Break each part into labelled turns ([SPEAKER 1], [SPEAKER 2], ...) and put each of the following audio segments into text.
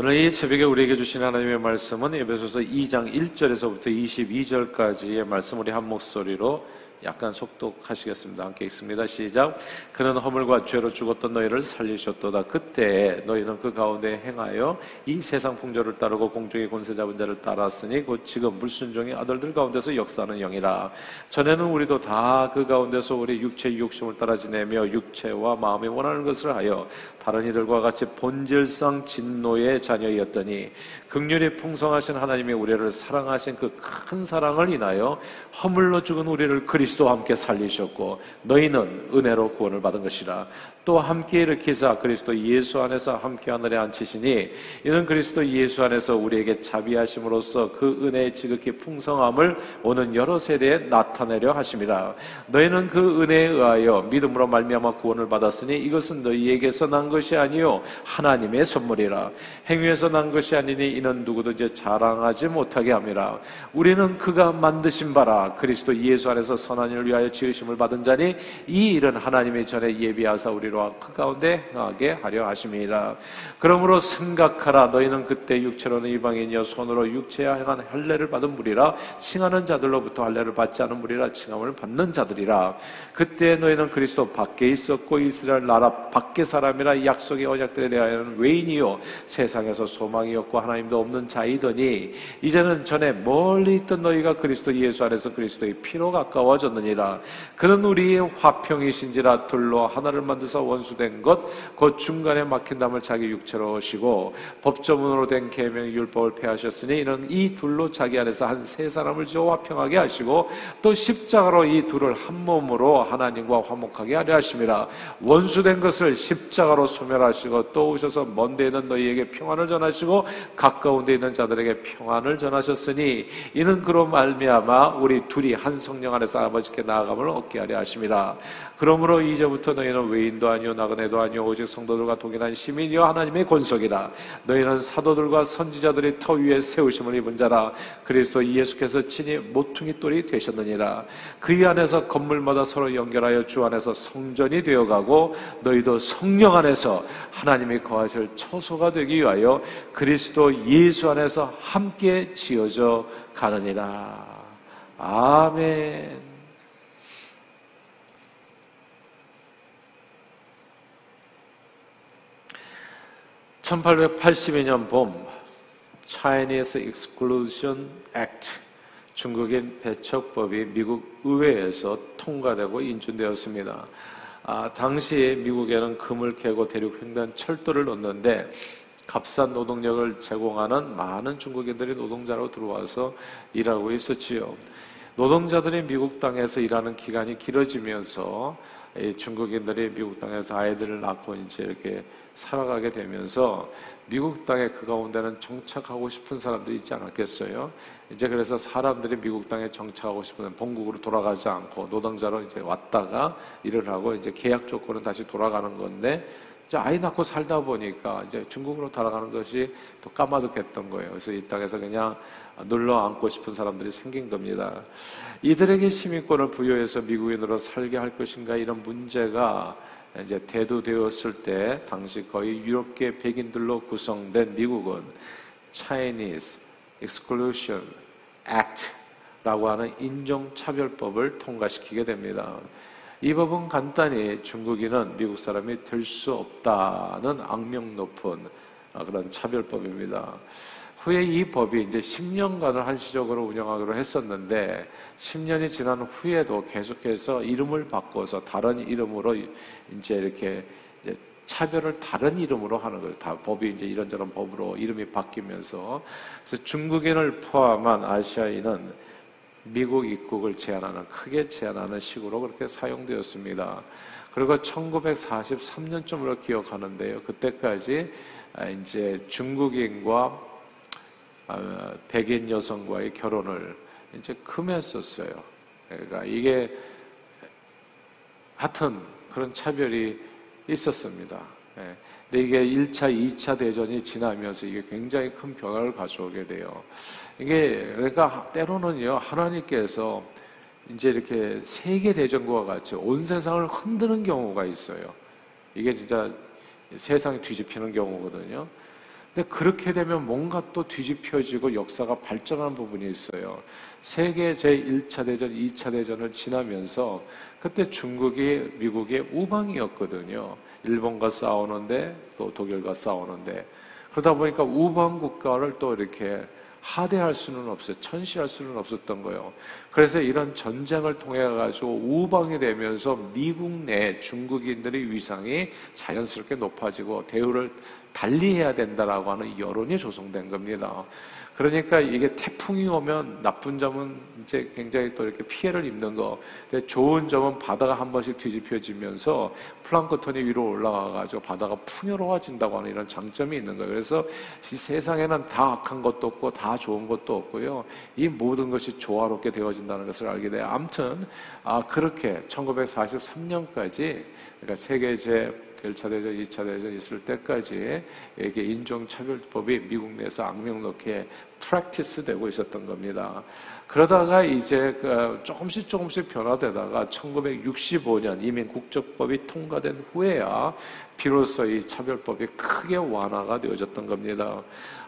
[SPEAKER 1] 오늘 이 새벽에 우리에게 주신 하나님의 말씀은 에베소서 2장 1절에서부터 22절까지의 말씀 우리 한 목소리로 약간 속독하시겠습니다. 함께 읽습니다. 시작. 그는 허물과 죄로 죽었던 너희를 살리셨도다. 그때 너희는 그 가운데 행하여 이 세상 풍조를 따르고 공중의 권세 잡은 자를 따랐으니 곧 지금 불순종의 아들들 가운데서 역사하는 영이라. 전에는 우리도 다 그 가운데서 우리 육체의 욕심을 따라 지내며 육체와 마음이 원하는 것을 하여 다른 이들과 같이 본질상 진노의 자녀였더니 극률이 풍성하신 하나님이 우리를 사랑하신 그 큰 사랑을 인하여 허물로 죽은 우리를 그리스도와 함께 살리셨고 너희는 은혜로 구원을 받은 것이라 또 함께 일으키사 그리스도 예수 안에서 함께 하늘에 앉히시니 이는 그리스도 예수 안에서 우리에게 자비하심으로써 그 은혜의 지극히 풍성함을 오는 여러 세대에 나타내려 하심이라 너희는 그 은혜에 의하여 믿음으로 말미암아 구원을 받았으니 이것은 너희에게서 난 것이 아니요 하나님의 선물이라. 행위에서 난 것이 아니니 이는 누구든지 자랑하지 못하게 함이라. 우리는 그가 만드신 바라 그리스도 예수 안에서 선한 일을 위하여 지으심을 받은 자니 이 일은 하나님이 전에 예비하사 우리로 너희와 그 가운데 행하게 하려 하심이라. 그러므로 생각하라 너희는 그때 육체로는 이방인이여 손으로 육체야 행한 할례를 받은 무리라 칭하는 자들로부터 할례를 받지 않은 무리라 칭함을 받는 자들이라. 그때 너희는 그리스도 밖에 있었고 이스라엘 나라 밖의 사람이라 약속의 언약들에 대하여는 외인이요 세상에서 소망이었고 하나님도 없는 자이더니 이제는 전에 멀리 있던 너희가 그리스도 예수 안에서 그리스도의 피로 가까워졌느니라. 그는 우리의 화평이신지라 둘로 하나를 만드사 원수된 것, 곧 중간에 막힌 담을 자기 육체로 오시고 법조문으로 된 계명의 율법을 폐하셨으니 이는 이 둘로 자기 안에서 한 세 사람을 저와 평하게 하시고 또 십자가로 이 둘을 한 몸으로 하나님과 화목하게 하려 하심이라 원수된 것을 십자가로 소멸하시고 또 오셔서 먼데 있는 너희에게 평안을 전하시고 가까운 데 있는 자들에게 평안을 전하셨으니 이는 그로 말미암아 우리 둘이 한 성령 안에서 아버지께 나아감을 얻게 하려 하심이라 그러므로 이제부터 너희는 외인도 아니요 나그네도 아니요 오직 성도들과 동일한 시민이요 하나님의 권속이다. 너희는 사도들과 선지자들의 터 위에 세우심을 입은 자라 그리스도 예수께서 친히 모퉁이 돌이 되셨느니라. 그이 안에서 건물마다 서로 연결하여 주 안에서 성전이 되어가고 너희도 성령 안에서 하나님이 거하실 처소가 되기 위하여 그리스도 예수 안에서 함께 지어져 가느니라. 아멘. 1882년 봄 Chinese Exclusion Act 중국인 배척법이 미국 의회에서 통과되고 인준되었습니다. 아, 당시에 미국에는 금을 캐고 대륙 횡단 철도를 놓는데 값싼 노동력을 제공하는 많은 중국인들이 노동자로 들어와서 일하고 있었지요. 노동자들이 미국 땅에서 일하는 기간이 길어지면서 중국인들이 미국 땅에서 아이들을 낳고 이제 이렇게 살아가게 되면서 미국 땅에 그 가운데는 정착하고 싶은 사람들이 있지 않았겠어요? 이제 그래서 사람들이 미국 땅에 정착하고 싶은 본국으로 돌아가지 않고 노동자로 이제 왔다가 일을 하고 이제 계약 조건은 다시 돌아가는 건데 이제 아이 낳고 살다 보니까 이제 중국으로 돌아가는 것이 또 까마득했던 거예요. 그래서 이 땅에서 그냥 눌러 앉고 싶은 사람들이 생긴 겁니다. 이들에게 시민권을 부여해서 미국인으로 살게 할 것인가 이런 문제가 이제 대두되었을 때 당시 거의 유럽계 백인들로 구성된 미국은 Chinese Exclusion Act라고 하는 인종차별법을 통과시키게 됩니다. 이 법은 간단히 중국인은 미국 사람이 될 수 없다는 악명 높은 그런 차별법입니다. 후에 이 법이 이제 10년간을 한시적으로 운영하기로 했었는데 10년이 지난 후에도 계속해서 이름을 바꿔서 다른 이름으로 이제 이렇게 이제 차별을 다른 이름으로 하는 거예요. 다 법이 이제 이런저런 법으로 이름이 바뀌면서 중국인을 포함한 아시아인은 미국 입국을 제한하는 크게 제한하는 식으로 그렇게 사용되었습니다. 그리고 1943년쯤으로 기억하는데요. 그때까지 이제 중국인과 아, 백인 여성과의 결혼을 이제 금했었어요. 그러니까 이게 하여튼 그런 차별이 있었습니다. 예. 근데 이게 1차, 2차 대전이 지나면서 이게 굉장히 큰 변화를 가져오게 돼요. 이게 그러니까 때로는요 하나님께서 이제 이렇게 세계 대전과 같이 온 세상을 흔드는 경우가 있어요. 이게 진짜 세상이 뒤집히는 경우거든요. 근데 그렇게 되면 뭔가 또 뒤집혀지고 역사가 발전하는 부분이 있어요. 세계 제1차 대전, 2차 대전을 지나면서 그때 중국이 미국의 우방이었거든요. 일본과 싸우는데 또 독일과 싸우는데 그러다 보니까 우방 국가를 또 이렇게 하대할 수는 없어요. 천시할 수는 없었던 거예요. 그래서 이런 전쟁을 통해 가지고 우방이 되면서 미국 내 중국인들의 위상이 자연스럽게 높아지고 대우를 달리해야 된다라고 하는 여론이 조성된 겁니다. 그러니까 이게 태풍이 오면 나쁜 점은 이제 굉장히 또 이렇게 피해를 입는 거. 근데 좋은 점은 바다가 한 번씩 뒤집혀지면서 플랑크톤이 위로 올라가가지고 바다가 풍요로워진다고 하는 이런 장점이 있는 거예요. 그래서 이 세상에는 다 악한 것도 없고 다 좋은 것도 없고요. 이 모든 것이 조화롭게 되어진다는 것을 알게 돼요. 아무튼, 아, 그렇게 1943년까지 그러니까 세계 제 1차 대전, 2차 대전 있을 때까지 이게 인종차별법이 미국 내에서 악명높게 프랙티스 되고 있었던 겁니다. 그러다가 이제 그 조금씩 조금씩 변화되다가 1965년 이민 국적법이 통과된 후에야 비로소 이 차별법이 크게 완화가 되어졌던 겁니다.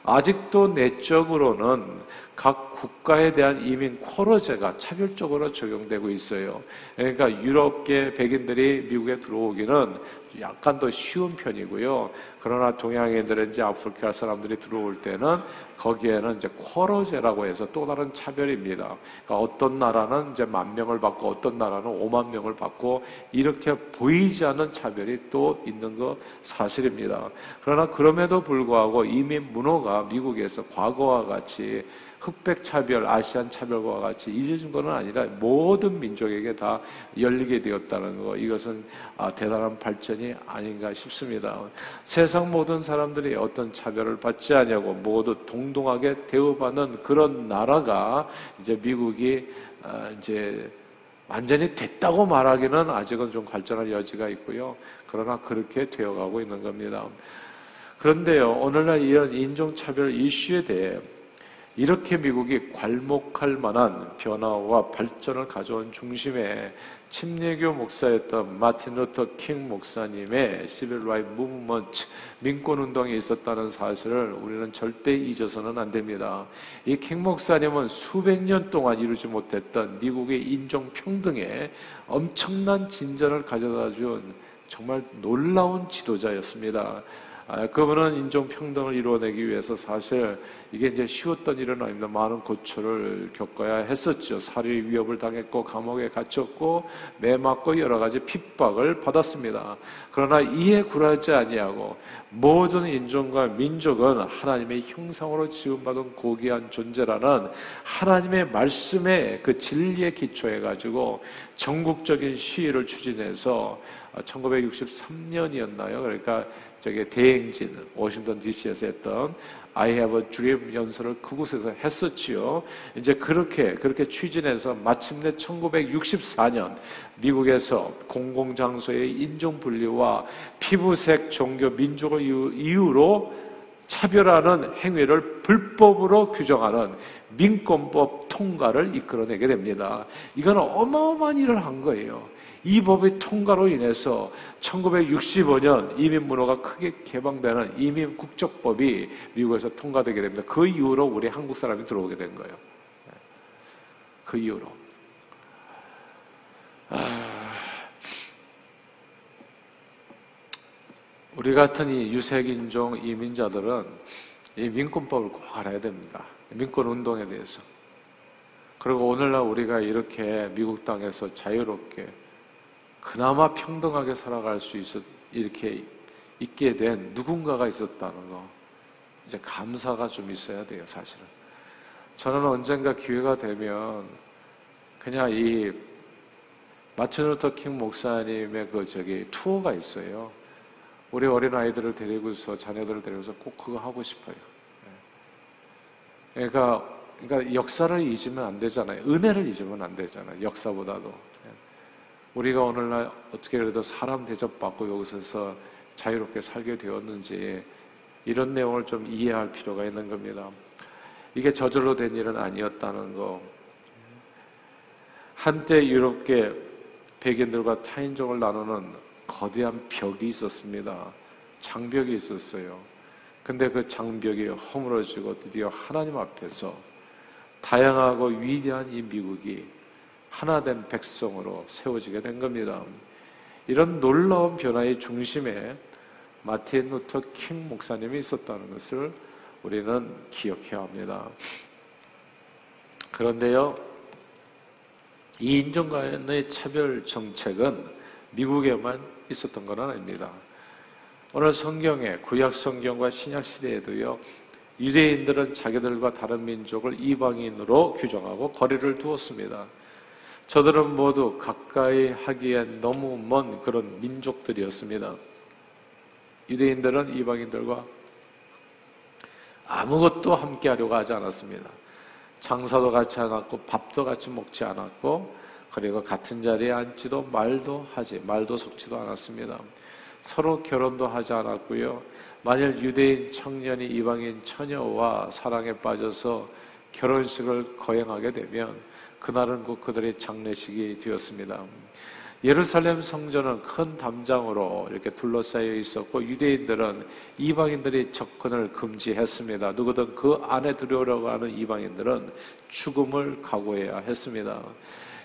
[SPEAKER 1] 아직도 내적으로는 각 국가에 대한 이민 쿼러제가 차별적으로 적용되고 있어요. 그러니까 유럽계 백인들이 미국에 들어오기는 약간 더 쉬운 편이고요. 그러나 동양인들은 이제 아프리카 사람들이 들어올 때는 거기에는 이제 쿼러제라고 해서 또 다른 차별입니다. 그러니까 어떤 나라는 이제 만 명을 받고 어떤 나라는 오만 명을 받고 이렇게 보이지 않는 차별이 또 있는 거 사실입니다. 그러나 그럼에도 불구하고 이민 문호가 미국에서 과거와 같이 흑백 차별, 아시안 차별과 같이 잊어진 것은 아니라 모든 민족에게 다 열리게 되었다는 거. 이것은 아, 대단한 발전이 아닌가 싶습니다. 세상 모든 사람들이 어떤 차별을 받지 않냐고 모두 동등하게 대우받는 그런 나라가 이제 미국이 아, 이제 완전히 됐다고 말하기는 아직은 좀 발전할 여지가 있고요. 그러나 그렇게 되어가고 있는 겁니다. 그런데요, 오늘날 이런 인종차별 이슈에 대해 이렇게 미국이 괄목할 만한 변화와 발전을 가져온 중심에 침례교 목사였던 마틴 루터 킹 목사님의 Civil Rights Movement 민권 운동이 있었다는 사실을 우리는 절대 잊어서는 안 됩니다. 이 킹 목사님은 수백 년 동안 이루지 못했던 미국의 인종 평등에 엄청난 진전을 가져다 준 정말 놀라운 지도자였습니다. 아, 그분은 인종 평등을 이루어내기 위해서 사실 이게 이제 쉬웠던 일은 아닙니다. 많은 고초를 겪어야 했었죠. 살해 위협을 당했고 감옥에 갇혔고 매 맞고 여러 가지 핍박을 받았습니다. 그러나 이에 굴하지 아니하고 모든 인종과 민족은 하나님의 형상으로 지음받은 고귀한 존재라는 하나님의 말씀에 그 진리에 기초해 가지고 전국적인 시위를 추진해서 1963년이었나요? 그러니까 저게 대행진 워싱턴 DC에서 했던 I have a dream 연설을 그곳에서 했었지요. 이제 그렇게 그렇게 추진해서 마침내 1964년 미국에서 공공 장소의 인종 분리와 피부색, 종교, 민족을 이유로 차별하는 행위를 불법으로 규정하는 민권법 통과를 이끌어내게 됩니다. 이건 어마어마한 일을 한 거예요. 이 법의 통과로 인해서 1965년 이민 문호가 크게 개방되는 이민 국적법이 미국에서 통과되게 됩니다. 그 이후로 우리 한국 사람이 들어오게 된 거예요. 그 이후로. 아, 우리 같은 이 유색인종 이민자들은 이 민권법을 꼭 알아야 됩니다. 민권 운동에 대해서. 그리고 오늘날 우리가 이렇게 미국 땅에서 자유롭게 그나마 평등하게 살아갈 수 있었, 이렇게 있게 된 누군가가 있었다는 거. 이제 감사가 좀 있어야 돼요, 사실은. 저는 언젠가 기회가 되면 그냥 이 마틴 루터 킹 목사님의 그 저기 투어가 있어요. 우리 어린 아이들을 데리고서 자녀들을 데리고서 꼭 그거 하고 싶어요. 예. 그러니까 그러니까 역사를 잊으면 안 되잖아요. 은혜를 잊으면 안 되잖아요. 역사보다도. 우리가 오늘날 어떻게 그래도 사람 대접받고 여기서 자유롭게 살게 되었는지 이런 내용을 좀 이해할 필요가 있는 겁니다. 이게 저절로 된 일은 아니었다는 거. 한때 유럽계 백인들과 타인종을 나누는 거대한 벽이 있었습니다. 장벽이 있었어요. 근데 그 장벽이 허물어지고 드디어 하나님 앞에서 다양하고 위대한 이 미국이 하나된 백성으로 세워지게 된 겁니다. 이런 놀라운 변화의 중심에 마틴 루터 킹 목사님이 있었다는 것을 우리는 기억해야 합니다. 그런데요, 이 인종 간의 차별 정책은 미국에만 있었던 건 아닙니다. 오늘 성경에 구약 성경과 신약 시대에도요. 유대인들은 자기들과 다른 민족을 이방인으로 규정하고 거리를 두었습니다. 저들은 모두 가까이 하기엔 너무 먼 그런 민족들이었습니다. 유대인들은 이방인들과 아무것도 함께 하려고 하지 않았습니다. 장사도 같이 않았고 밥도 같이 먹지 않았고 그리고 같은 자리에 앉지도 말도 하지 말도 섞지도 않았습니다. 서로 결혼도 하지 않았고요. 만일 유대인 청년이 이방인 처녀와 사랑에 빠져서 결혼식을 거행하게 되면 그날은 곧 그들의 장례식이 되었습니다. 예루살렘 성전은 큰 담장으로 이렇게 둘러싸여 있었고 유대인들은 이방인들의 접근을 금지했습니다. 누구든 그 안에 들어오려고 하는 이방인들은 죽음을 각오해야 했습니다.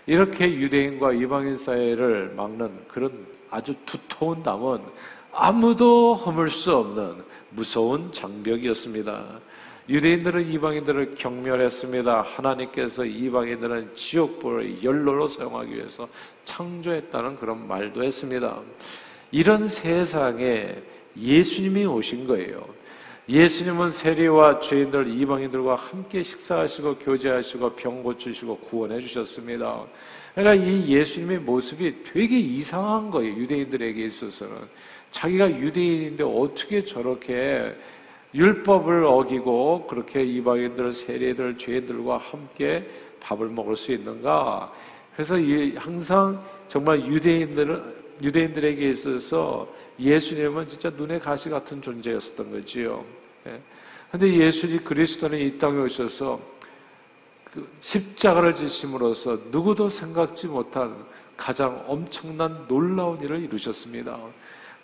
[SPEAKER 1] 이렇게 유대인과 이방인 사이를 막는 그런 아주 두터운 담은 아무도 허물 수 없는 무서운 장벽이었습니다. 유대인들은 이방인들을 경멸했습니다. 하나님께서 이방인들은 지옥불을 연로로 사용하기 위해서 창조했다는 그런 말도 했습니다. 이런 세상에 예수님이 오신 거예요. 예수님은 세리와 죄인들, 이방인들과 함께 식사하시고 교제하시고 병 고치시고 구원해 주셨습니다. 그러니까 이 예수님의 모습이 되게 이상한 거예요. 유대인들에게 있어서는. 자기가 유대인인데 어떻게 저렇게 율법을 어기고 그렇게 이방인들, 세례들, 죄인들과 함께 밥을 먹을 수 있는가? 그래서 항상 정말 유대인들은 유대인들에게 있어서 예수님은 진짜 눈에 가시 같은 존재였었던 거지요. 그런데 예. 예수님 그리스도는 이 땅에 오셔서 그 십자가를 지심으로써 누구도 생각지 못한 가장 엄청난 놀라운 일을 이루셨습니다.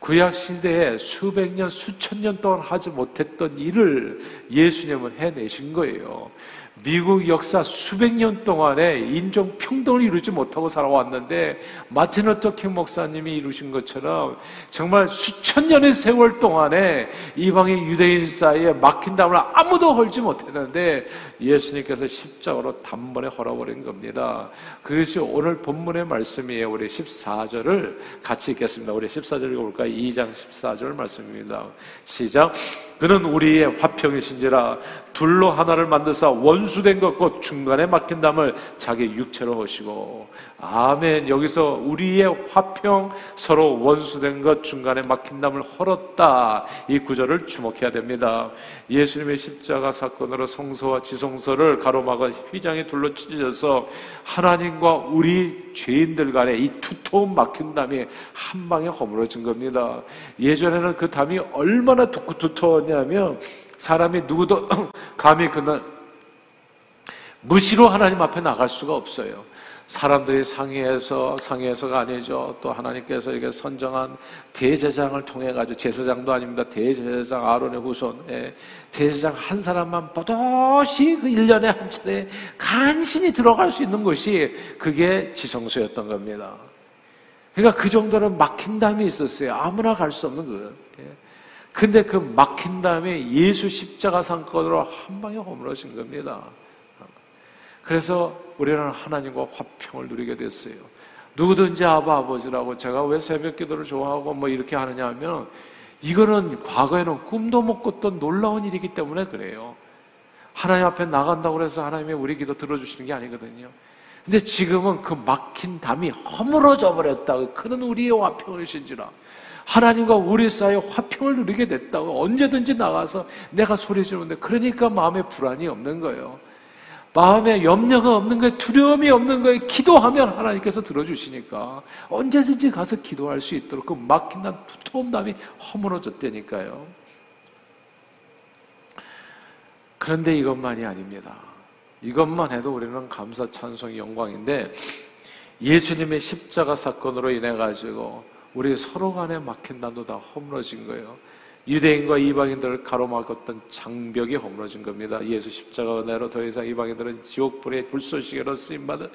[SPEAKER 1] 구약 시대에 수백 년, 수천 년 동안 하지 못했던 일을 예수님은 해내신 거예요. 미국 역사 수백 년 동안에 인종 평등을 이루지 못하고 살아왔는데 마틴 루터 킹 목사님이 이루신 것처럼 정말 수천 년의 세월 동안에 이방인 유대인 사이에 막힌 담을 아무도 헐지 못했는데 예수님께서 십자가로 단번에 헐어버린 겁니다. 그것이 오늘 본문의 말씀이에요. 우리 14절을 같이 읽겠습니다. 우리 14절 읽어볼까요? 2장 14절 말씀입니다. 시작. 그는 우리의 화평이신지라 둘로 하나를 만드사 원수 된 것과 중간에 막힌 담을 자기 육체로 하시고 아멘. 여기서 우리의 화평 서로 원수된 것 중간에 막힌 담을 헐었다. 이 구절을 주목해야 됩니다. 예수님의 십자가 사건으로 성소와 지성소를 가로막아 휘장에 둘러 찢어져서 하나님과 우리 죄인들 간에 이 두터운 막힌 담이 한 방에 허물어진 겁니다. 예전에는 그 담이 얼마나 두고 두터웠냐면 사람이 누구도 감히 그날 무시로 하나님 앞에 나갈 수가 없어요. 사람들이 상의해서 상의해서가 아니죠. 또 하나님께서 이게 선정한 대제장을 통해 가지고 제사장도 아닙니다. 대제사장 아론의 후손, 예. 대제사장 한 사람만 버젓이 그 1년에 한 차례 간신히 들어갈 수 있는 곳이 그게 지성소였던 겁니다. 그러니까 그 정도는 막힌 담이 있었어요. 아무나 갈 수 없는 그. 예. 근데 그 막힌 담이 예수 십자가 상권으로 한 방에 허물어진 겁니다. 그래서 우리는 하나님과 화평을 누리게 됐어요. 누구든지 아바 아버지라고 제가 왜 새벽 기도를 좋아하고 뭐 이렇게 하느냐 하면 이거는 과거에는 꿈도 못 꿨던 놀라운 일이기 때문에 그래요. 하나님 앞에 나간다고 해서 하나님의 우리 기도 들어주시는 게 아니거든요. 근데 지금은 그 막힌 담이 허물어져 버렸다. 그는 우리의 화평을 신지라. 하나님과 우리 사이에 화평을 누리게 됐다고 언제든지 나가서 내가 소리 지르는데 그러니까 마음에 불안이 없는 거예요. 마음에 염려가 없는 거예요. 두려움이 없는 거예요. 기도하면 하나님께서 들어주시니까 언제든지 가서 기도할 수 있도록 그 막힌 난 두터운 담이 허물어졌다니까요. 그런데 이것만이 아닙니다. 이것만 해도 우리는 감사, 찬송, 영광인데 예수님의 십자가 사건으로 인해 가지고 우리 서로 간에 막힌 난도 다 허물어진 거예요. 유대인과 이방인들을 가로막았던 장벽이 허물어진 겁니다. 예수 십자가 은혜로 더 이상 이방인들은 지옥불의 불쏘시개로 쓰임받은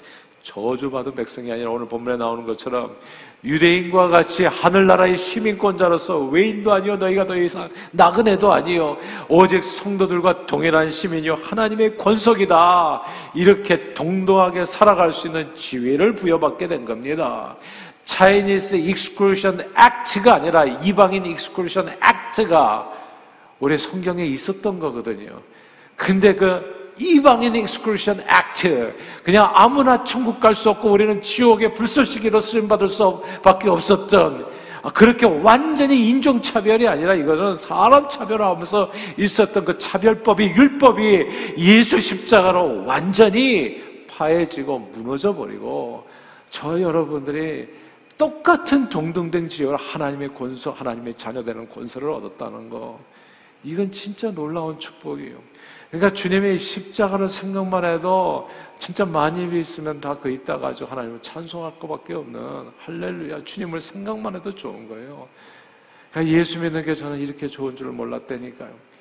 [SPEAKER 1] 저주받은 백성이 아니라 오늘 본문에 나오는 것처럼 유대인과 같이 하늘나라의 시민권자로서 외인도 아니요 너희가 더 이상 나그네도 아니요 오직 성도들과 동일한 시민이요 하나님의 권속이다 이렇게 동등하게 살아갈 수 있는 지위를 부여받게 된 겁니다. Chinese Exclusion Act가 아니라 이방인 Exclusion Act가 우리 성경에 있었던 거거든요. 근데 그 이방인 Exclusion Act 그냥 아무나 천국 갈 수 없고 우리는 지옥의 불쏘시개로 쓰임 받을 수 밖에 없었던 아, 그렇게 완전히 인종차별이 아니라 이거는 사람 차별하면서 있었던 그 차별법이 율법이 예수 십자가로 완전히 파해지고 무너져 버리고 저 여러분들이 똑같은 동등된 지역을 하나님의 권소, 하나님의 자녀 되는 권세를 얻었다는 거. 이건 진짜 놀라운 축복이에요. 그러니까 주님의 십자가를 생각만 해도 진짜 만입이 있으면 다그 이따 가지고 하나님을 찬송할 것밖에 없는 할렐루야 주님을 생각만 해도 좋은 거예요. 그러니까 예수 믿는 게 저는 이렇게 좋은 줄 몰랐다니까요.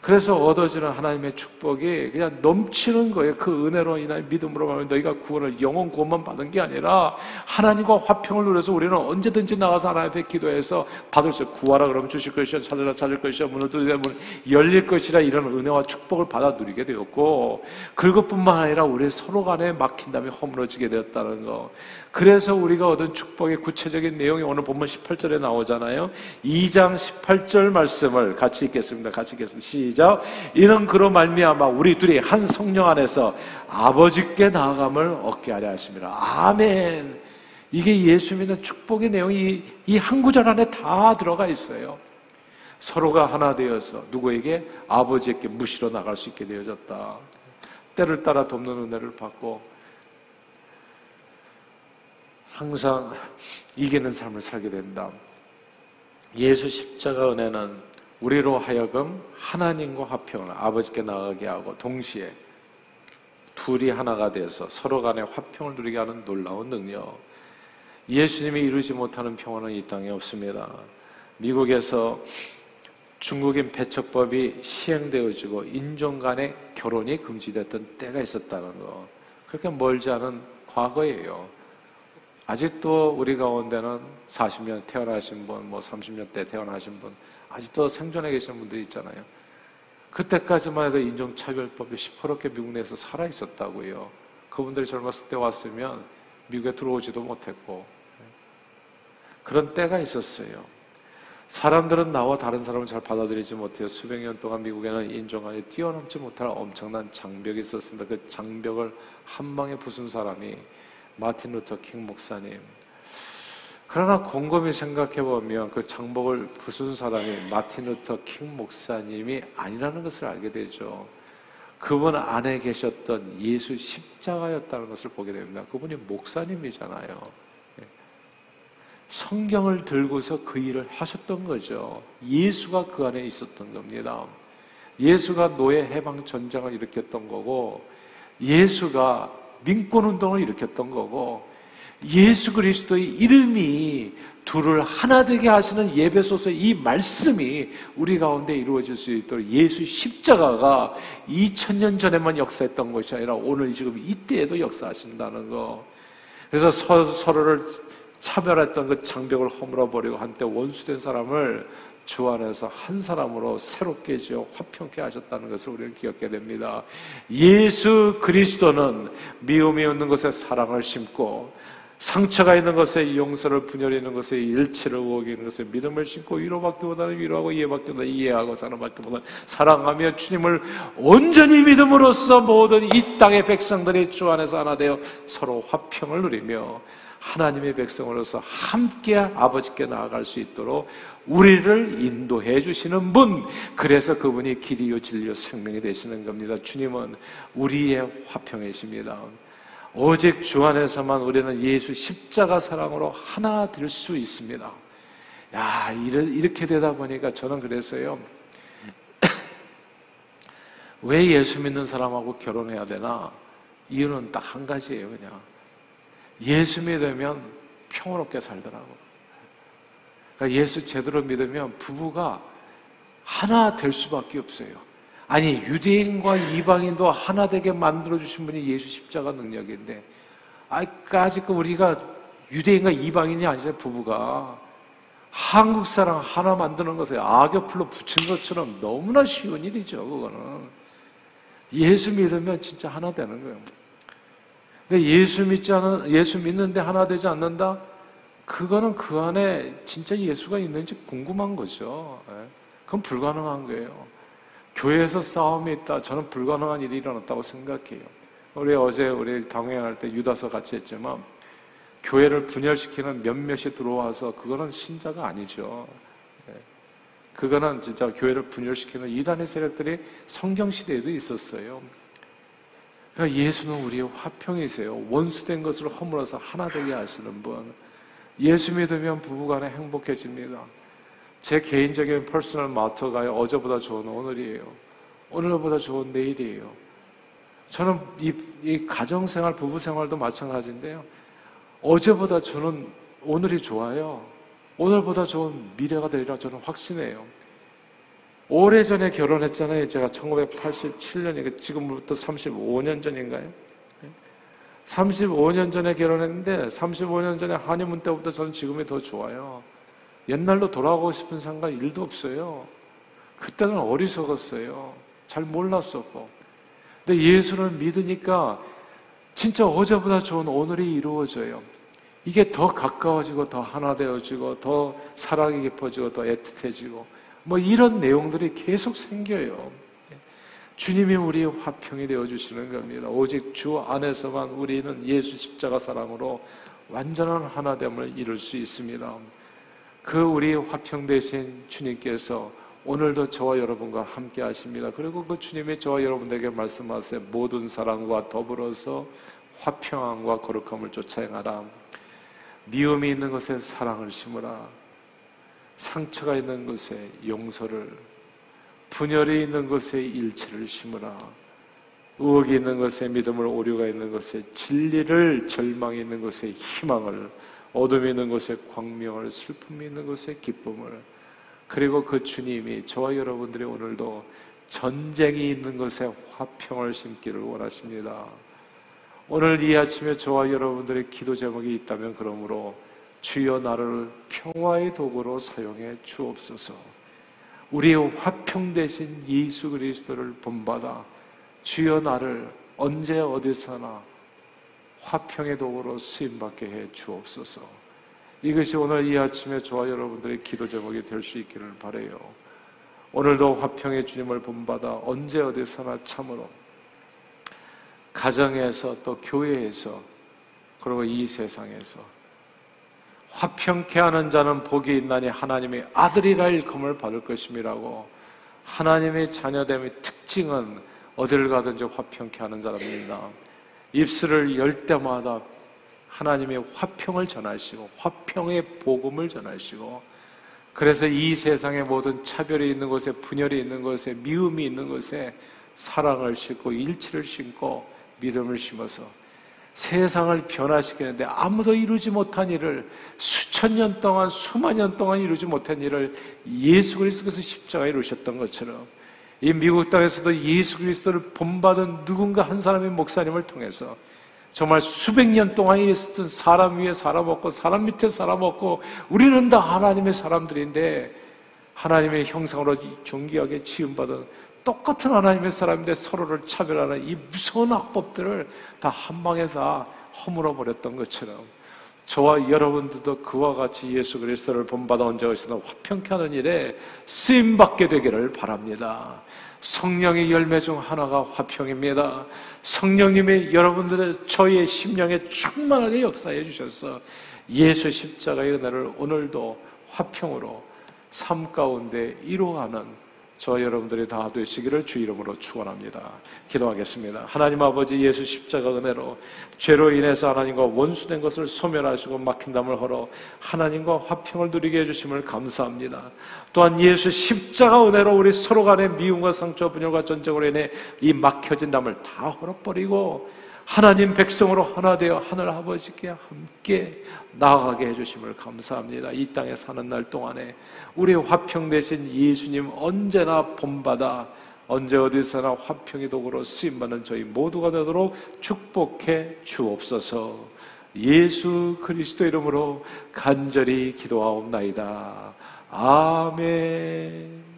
[SPEAKER 1] 그래서 얻어지는 하나님의 축복이 그냥 넘치는 거예요. 그 은혜로 인한 믿음으로 말하면 너희가 구원을 영원 구원만 받은 게 아니라 하나님과 화평을 누려서 우리는 언제든지 나가서 하나님 앞에 기도해서 받을 수 구하라 그러면 주실 것이야 찾으라 찾을 것이야 문을 두드리면 열릴 것이라 이런 은혜와 축복을 받아 누리게 되었고 그것뿐만 아니라 우리 서로 간에 막힌 다음에 허물어지게 되었다는 거. 그래서 우리가 얻은 축복의 구체적인 내용이 오늘 본문 18절에 나오잖아요. 2장 18절 말씀을 같이 읽겠습니다. 같이 읽겠습니다. 시 작. 이는 그로 말미암아 우리 둘이 한 성령 안에서 아버지께 나아감을 얻게 하려 하십니다. 아멘. 이게 예수 믿는 축복의 내용이 이 한 구절 안에 다 들어가 있어요. 서로가 하나 되어서 누구에게 아버지에게 무시로 나갈 수 있게 되어졌다. 때를 따라 돕는 은혜를 받고 항상 이기는 삶을 살게 된다. 예수 십자가 은혜는 우리로 하여금 하나님과 화평을 아버지께 나가게 하고 동시에 둘이 하나가 돼서 서로 간에 화평을 누리게 하는 놀라운 능력. 예수님이 이루지 못하는 평화는 이 땅에 없습니다. 미국에서 중국인 배척법이 시행되어지고 인종 간의 결혼이 금지됐던 때가 있었다는 거. 그렇게 멀지 않은 과거예요. 아직도 우리 가운데는 40년 태어나신 분, 뭐 30년 대 태어나신 분, 아직도 생존해 계시는 분들이 있잖아요. 그때까지만 해도 인종차별법이 시퍼렇게 미국 내에서 살아 있었다고요. 그분들이 젊었을 때 왔으면 미국에 들어오지도 못했고 그런 때가 있었어요. 사람들은 나와 다른 사람을 잘 받아들이지 못해요. 수백 년 동안 미국에는 인종 간에 뛰어넘지 못할 엄청난 장벽이 있었습니다. 그 장벽을 한 방에 부순 사람이 마틴 루터 킹 목사님. 그러나 곰곰이 생각해 보면 그 장벽을 부순 사람이 마틴 루터 킹 목사님이 아니라는 것을 알게 되죠. 그분 안에 계셨던 예수 십자가였다는 것을 보게 됩니다. 그분이 목사님이잖아요. 예. 성경을 들고서 그 일을 하셨던 거죠. 예수가 그 안에 있었던 겁니다. 예수가 노예 해방 전쟁을 일으켰던 거고, 예수가 민권 운동을 일으켰던 거고 예수 그리스도의 이름이 둘을 하나 되게 하시는 예배소서 이 말씀이 우리 가운데 이루어질 수 있도록 예수 십자가가 2000년 전에만 역사했던 것이 아니라 오늘 지금 이때에도 역사하신다는 거. 그래서 서, 서로를 차별했던 그 장벽을 허물어 버리고 한때 원수된 사람을 주 안에서 한 사람으로 새롭게 지어 화평케 하셨다는 것을 우리는 기억해야 됩니다. 예수 그리스도는 미움이 없는 것에 사랑을 심고 상처가 있는 것에 용서를 분열이 있는 것에 일치를 우기 있는 것에 믿음을 심고 위로받기보다는 위로하고 이해받기보다 이해하고 사랑받기보다는 사랑하며 주님을 온전히 믿음으로써 모든 이 땅의 백성들이 주 안에서 하나 되어 서로 화평을 누리며 하나님의 백성으로서 함께 아버지께 나아갈 수 있도록 우리를 인도해 주시는 분. 그래서 그분이 길이요 진리요 생명이 되시는 겁니다. 주님은 우리의 화평이십니다. 오직 주 안에서만 우리는 예수 십자가 사랑으로 하나 될 수 있습니다. 야, 이렇게 되다 보니까 저는 그랬어요. 왜 예수 믿는 사람하고 결혼해야 되나? 이유는 딱 한 가지예요, 그냥. 예수 믿으면 평화롭게 살더라고. 그러니까 예수 제대로 믿으면 부부가 하나 될 수밖에 없어요. 아니 유대인과 이방인도 하나 되게 만들어 주신 분이 예수 십자가 능력인데 아직까지 그 우리가 유대인과 이방인이 아니라 부부가 한국 사람 하나 만드는 것에 악엽풀로 붙인 것처럼 너무나 쉬운 일이죠. 그거는 예수 믿으면 진짜 하나 되는 거예요. 근데 예수 믿지 않은 예수 믿는데 하나 되지 않는다? 그거는 그 안에 진짜 예수가 있는지 궁금한 거죠. 예. 그건 불가능한 거예요. 교회에서 싸움이 있다. 저는 불가능한 일이 일어났다고 생각해요. 우리 어제 우리 당회할 때 유다서 같이 했지만 교회를 분열시키는 몇몇이 들어와서 그거는 신자가 아니죠. 예. 그거는 진짜 교회를 분열시키는 이단의 세력들이 성경 시대에도 있었어요. 그러니까 예수는 우리의 화평이세요. 원수된 것을 허물어서 하나 되게 하시는 분. 예수 믿으면 부부간에 행복해집니다. 제 개인적인 personal motto가 어제보다 좋은 오늘이에요. 오늘보다 좋은 내일이에요. 저는 이, 이 가정생활, 부부생활도 마찬가지인데요. 어제보다 저는 오늘이 좋아요. 오늘보다 좋은 미래가 되리라 저는 확신해요. 오래전에 결혼했잖아요. 제가 1987년이니까 지금부터 35년 전인가요? 35년 전에 결혼했는데 35년 전에 한의문 때부터 저는 지금이 더 좋아요. 옛날로 돌아가고 싶은 생각 일도 없어요. 그때는 어리석었어요. 잘 몰랐었고. 근데 예수를 믿으니까 진짜 어제보다 좋은 오늘이 이루어져요. 이게 더 가까워지고 더 하나 되어지고 더 사랑이 깊어지고 더 애틋해지고 뭐 이런 내용들이 계속 생겨요. 주님이 우리의 화평이 되어 주시는 겁니다. 오직 주 안에서만 우리는 예수 십자가 사랑으로 완전한 하나됨을 이룰 수 있습니다. 그 우리 화평 되신 주님께서 오늘도 저와 여러분과 함께 하십니다. 그리고 그 주님이 저와 여러분에게 말씀하세요. 모든 사랑과 더불어서 화평함과 거룩함을 쫓아 행하라. 미움이 있는 것에 사랑을 심으라. 상처가 있는 것에 용서를, 분열이 있는 것에 일체를 심으라. 의혹이 있는 것에 믿음을, 오류가 있는 것에 진리를, 절망이 있는 것에 희망을, 어둠이 있는 곳에 광명을, 슬픔이 있는 곳에 기쁨을, 그리고 그 주님이 저와 여러분들이 오늘도 전쟁이 있는 곳에 화평을 심기를 원하십니다. 오늘 이 아침에 저와 여러분들의 기도 제목이 있다면 그러므로 주여 나를 평화의 도구로 사용해 주옵소서. 우리의 화평 대신 예수 그리스도를 본받아 주여 나를 언제 어디서나 화평의 도구로 쓰임받게 해 주옵소서. 이것이 오늘 이 아침에 저와 여러분들의 기도 제목이 될 수 있기를 바래요. 오늘도 화평의 주님을 본받아 언제 어디서나 참으로 가정에서 또 교회에서 그리고 이 세상에서 화평케 하는 자는 복이 있나니 하나님의 아들이라 일컴을 받을 것임이라고 하나님의 자녀됨의 특징은 어디를 가든지 화평케 하는 사람입니다. 입술을 열 때마다 하나님의 화평을 전하시고 화평의 복음을 전하시고 그래서 이 세상의 모든 차별이 있는 곳에 분열이 있는 곳에 미움이 있는 곳에 사랑을 심고 일치를 심고 믿음을 심어서 세상을 변화시키는데 아무도 이루지 못한 일을 수천 년 동안 수만 년 동안 이루지 못한 일을 예수 그리스도께서 십자가에 이루셨던 것처럼 이 미국 땅에서도 예수 그리스도를 본받은 누군가 한 사람의 목사님을 통해서 정말 수백 년 동안 있었던 사람 위에 살아먹고 사람 밑에 살아먹고 우리는 다 하나님의 사람들인데 하나님의 형상으로 존귀하게 지음받은 똑같은 하나님의 사람인데 서로를 차별하는 이 무서운 악법들을 다 한 방에 다 허물어 버렸던 것처럼 저와 여러분들도 그와 같이 예수 그리스도를 본받아 언제 어디서나 화평케 하는 일에 쓰임 받게 되기를 바랍니다. 성령의 열매 중 하나가 화평입니다. 성령님이 여러분들의 저희의 심령에 충만하게 역사해 주셔서 예수 십자가의 은혜를 오늘도 화평으로 삶 가운데 이루어가는 저 여러분들이 다 되시기를 주 이름으로 축원합니다. 기도하겠습니다. 하나님 아버지 예수 십자가 은혜로 죄로 인해서 하나님과 원수된 것을 소멸하시고 막힌 담을 헐어 하나님과 화평을 누리게 해주심을 감사합니다. 또한 예수 십자가 은혜로 우리 서로 간의 미움과 상처, 분열과 전쟁으로 인해 이 막혀진 담을 다 헐어버리고 하나님 백성으로 하나 되어 하늘 아버지께 함께 나아가게 해주심을 감사합니다. 이 땅에 사는 날 동안에 우리의 화평 되신 예수님 언제나 본받아 언제 어디서나 화평의 도구로 쓰임받는 저희 모두가 되도록 축복해 주옵소서 예수 그리스도 이름으로 간절히 기도하옵나이다. 아멘.